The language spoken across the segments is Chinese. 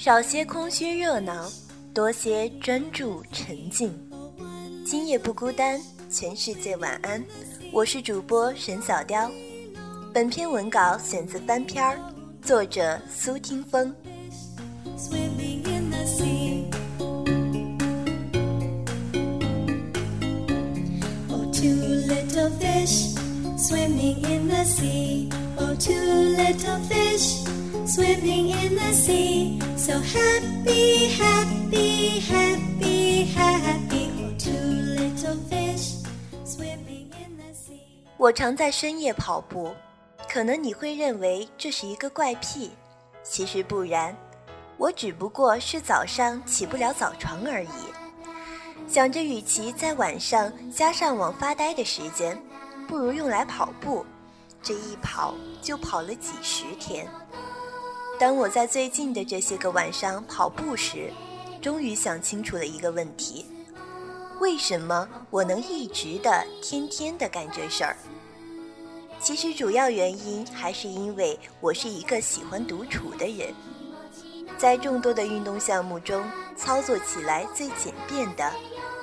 少些空虚热闹，多些专注沉静。今夜不孤单，全世界晚安。我是主播沈小雕。本篇文稿选自翻篇儿，作者苏听风。swimming in the sea. Swimming in the sea. So happy, happy, happy, happy. two little fish swimming in the sea. 我常在深夜跑步，可能你会认为这是一个怪癖，其实不然，我只不过是早上起不了早床而已。想着，与其在晚上加上网发呆的时间，不如用来跑步。这一跑就跑了几十天。当我在最近的这些个晚上跑步时，终于想清楚了一个问题：为什么我能一直的、天天的干这事儿？其实主要原因还是因为我是一个喜欢独处的人。在众多的运动项目中，操作起来最简便的，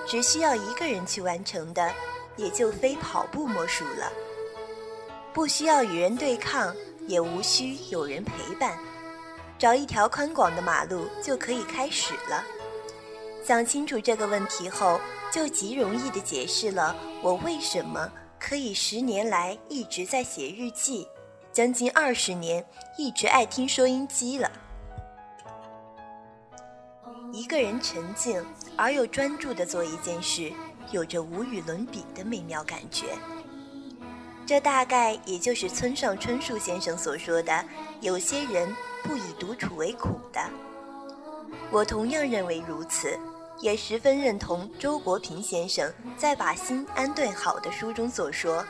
只需要一个人去完成的，也就非跑步莫属了。不需要与人对抗，也无需有人陪伴。找一条宽广的马路就可以开始了。想清楚这个问题后，就极容易地解释了我为什么可以十年来一直在写日记，将近二十年一直爱听收音机了。一个人沉静而又专注地做一件事，有着无与伦比的美妙感觉。这大概也就是村上春树先生所说的：“有些人。”不以独处为苦的，我同样认为如此，也十分认同周国平先生在《把心安顿好》的书中所说：“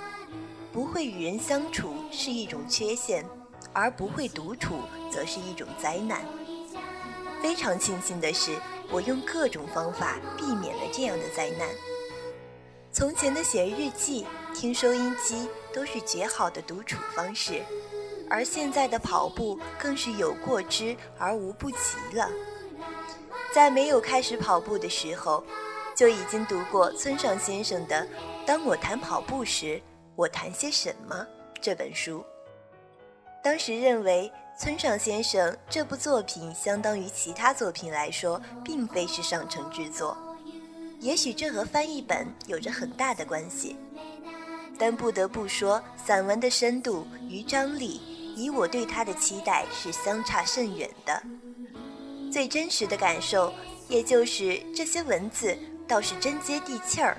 不会与人相处是一种缺陷，而不会独处则是一种灾难。”非常庆幸的是，我用各种方法避免了这样的灾难。从前的写日记、听收音机都是绝好的独处方式。而现在的跑步更是有过之而无不及了。在没有开始跑步的时候，就已经读过村上先生的《当我谈跑步时，我谈些什么》这本书。当时认为村上先生这部作品相当于其他作品来说，并非是上乘之作。也许这和翻译本有着很大的关系，但不得不说，散文的深度与张力。以我对他的期待是相差甚远的，最真实的感受，也就是这些文字倒是真接地气儿。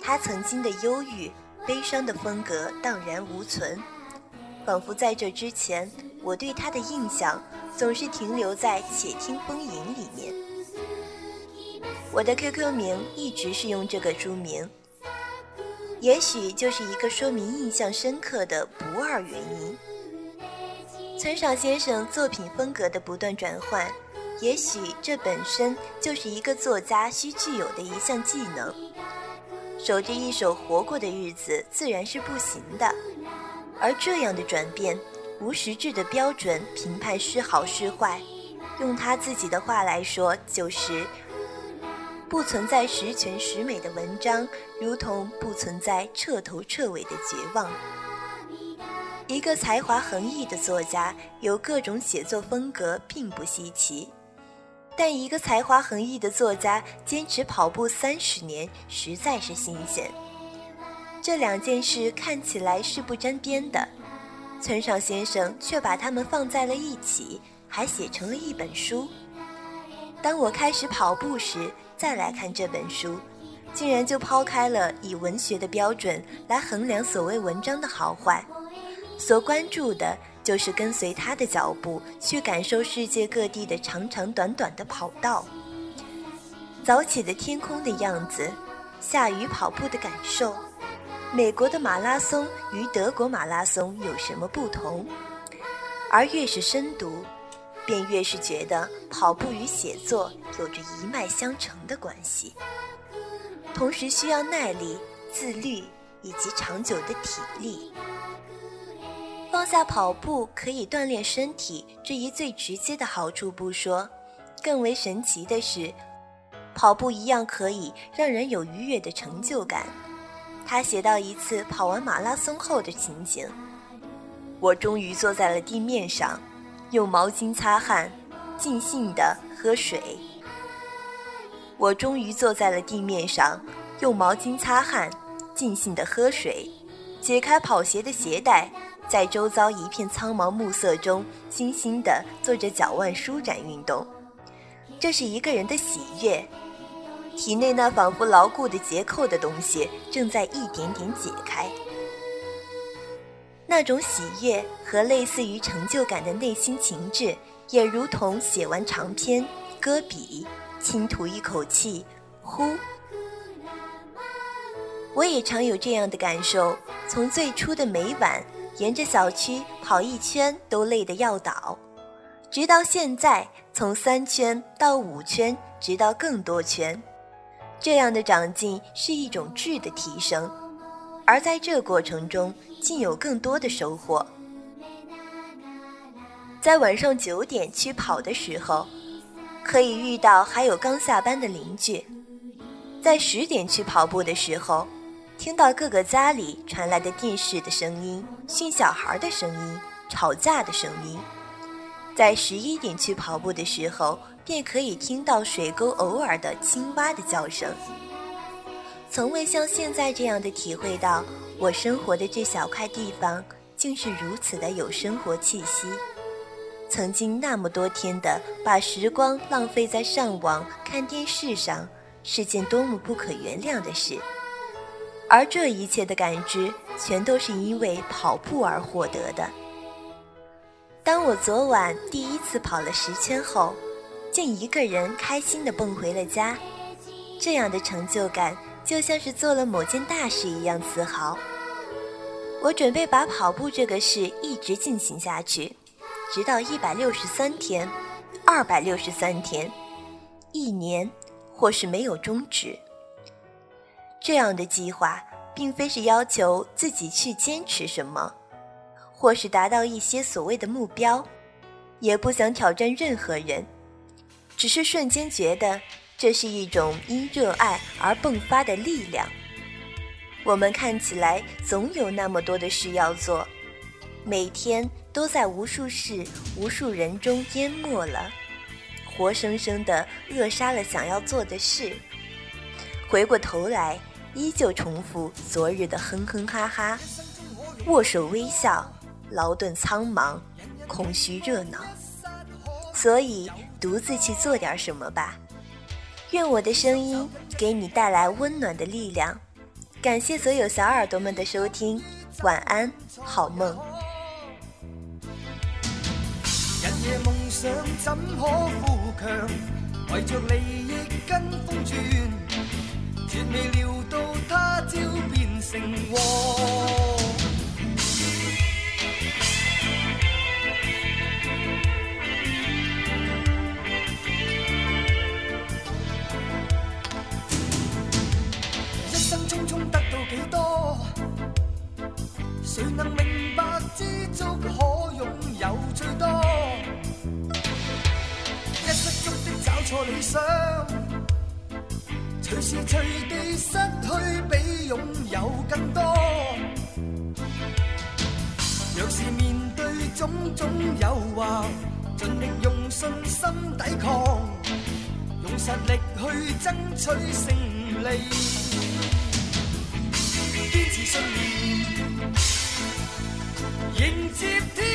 他曾经的忧郁、悲伤的风格荡然无存，仿佛在这之前，我对他的印象总是停留在《且听风吟》里面。我的 QQ 名一直是用这个书名，也许就是一个说明印象深刻的不二原因。村上先生作品风格的不断转换，也许这本身就是一个作家需具有的一项技能。守着一首活过的日子，自然是不行的。而这样的转变，无实质的标准评判是好是坏，用他自己的话来说，就是不存在十全十美的文章，如同不存在彻头彻尾的绝望。一个才华横溢的作家有各种写作风格并不稀奇，但一个才华横溢的作家坚持跑步三十年实在是新鲜。这两件事看起来是不沾边的，村上先生却把它们放在了一起，还写成了一本书。当我开始跑步时，再来看这本书，竟然就抛开了以文学的标准来衡量所谓文章的好坏。所关注的就是跟随他的脚步去感受世界各地的长长短短的跑道。早起的天空的样子，下雨跑步的感受，美国的马拉松与德国马拉松有什么不同？而越是深读，便越是觉得跑步与写作有着一脉相承的关系，同时需要耐力、自律以及长久的体力。放下跑步可以锻炼身体这一最直接的好处不说，更为神奇的是。跑步一样可以让人有愉悦的成就感。他写到一次跑完马拉松后的情景：我终于坐在了地面上，用毛巾擦汗，尽兴地喝水。我终于坐在了地面上，用毛巾擦汗，尽兴地喝水。解开跑鞋的鞋带，在周遭一片苍茫暮色中，精心地做着脚腕舒展运动。这是一个人的喜悦。体内那仿佛牢固的结扣的东西正在一点点解开，那种喜悦和类似于成就感的内心情致，也如同写完长篇，搁笔，轻吐一口气，呼。我也常有这样的感受，从最初的每晚沿着小区跑一圈都累得要倒，直到现在从三圈到五圈，直到更多圈。这样的长进是一种质的提升，而在这过程中，竟有更多的收获。在晚上九点去跑的时候，可以遇到还有刚下班的邻居；在十点去跑步的时候，听到各个家里传来的电视的声音、训小孩的声音、吵架的声音；在十一点去跑步的时候。便可以听到水沟偶尔的青蛙的叫声。从未像现在这样的体会到，我生活的这小块地方竟是如此的有生活气息。曾经那么多天的把时光浪费在上网看电视上，是件多么不可原谅的事。而这一切的感知，全都是因为跑步而获得的。当我昨晚第一次跑了十圈后。竟一个人开心地蹦回了家，这样的成就感就像是做了某件大事一样自豪。我准备把跑步这个事一直进行下去，直到一百六十三天、二百六十三天、一年，或是没有终止。这样的计划并非是要求自己去坚持什么，或是达到一些所谓的目标，也不想挑战任何人。只是瞬间觉得，这是一种因热爱而迸发的力量。我们看起来总有那么多的事要做，每天都在无数事、无数人中淹没了，活生生的扼杀了想要做的事。回过头来，依旧重复昨日的哼哼哈哈，握手微笑，劳顿苍茫，空虚热闹。所以。独自去做点什么吧，愿我的声音给你带来温暖的力量。感谢所有小耳朵们的收听，晚安，好梦。日夜梦想怎可富强？为着利益跟风转，绝未料到他朝变成祸。随时随地失去比拥有更多。若是面对种种诱惑，尽力用信心抵抗，用实力去争取胜利，坚持信念。迎接天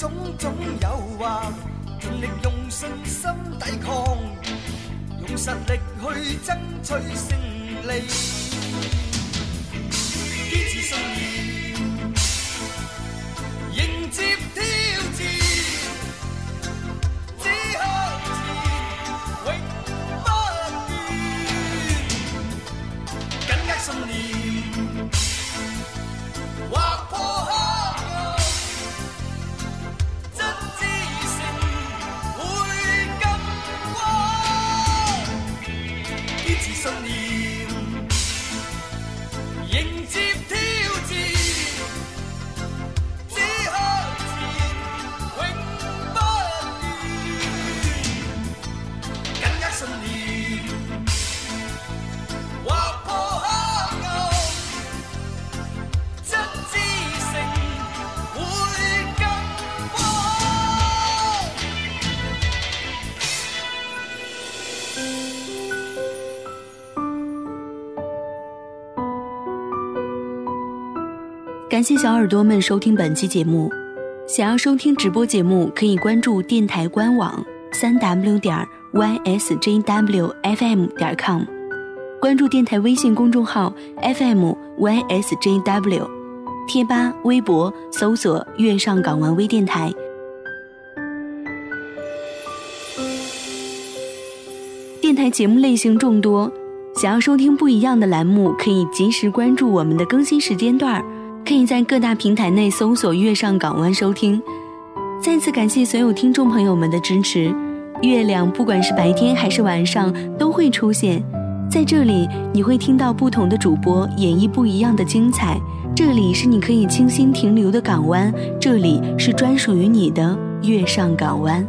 种种诱惑，尽力用信心抵抗，用实力去争取胜利，坚持信念，迎接天感谢小耳朵们收听本期节目。想要收听直播节目，可以关注电台官网三 w 点 ysjwfm 点 com，关注电台微信公众号 FM ysjw，贴吧、微博搜索“月上港湾微电台”。电台节目类型众多，想要收听不一样的栏目，可以及时关注我们的更新时间段儿。可以在各大平台内搜索“月上港湾”收听。再次感谢所有听众朋友们的支持。月亮不管是白天还是晚上都会出现在这里，你会听到不同的主播演绎不一样的精彩。这里是你可以清新停留的港湾，这里是专属于你的月上港湾。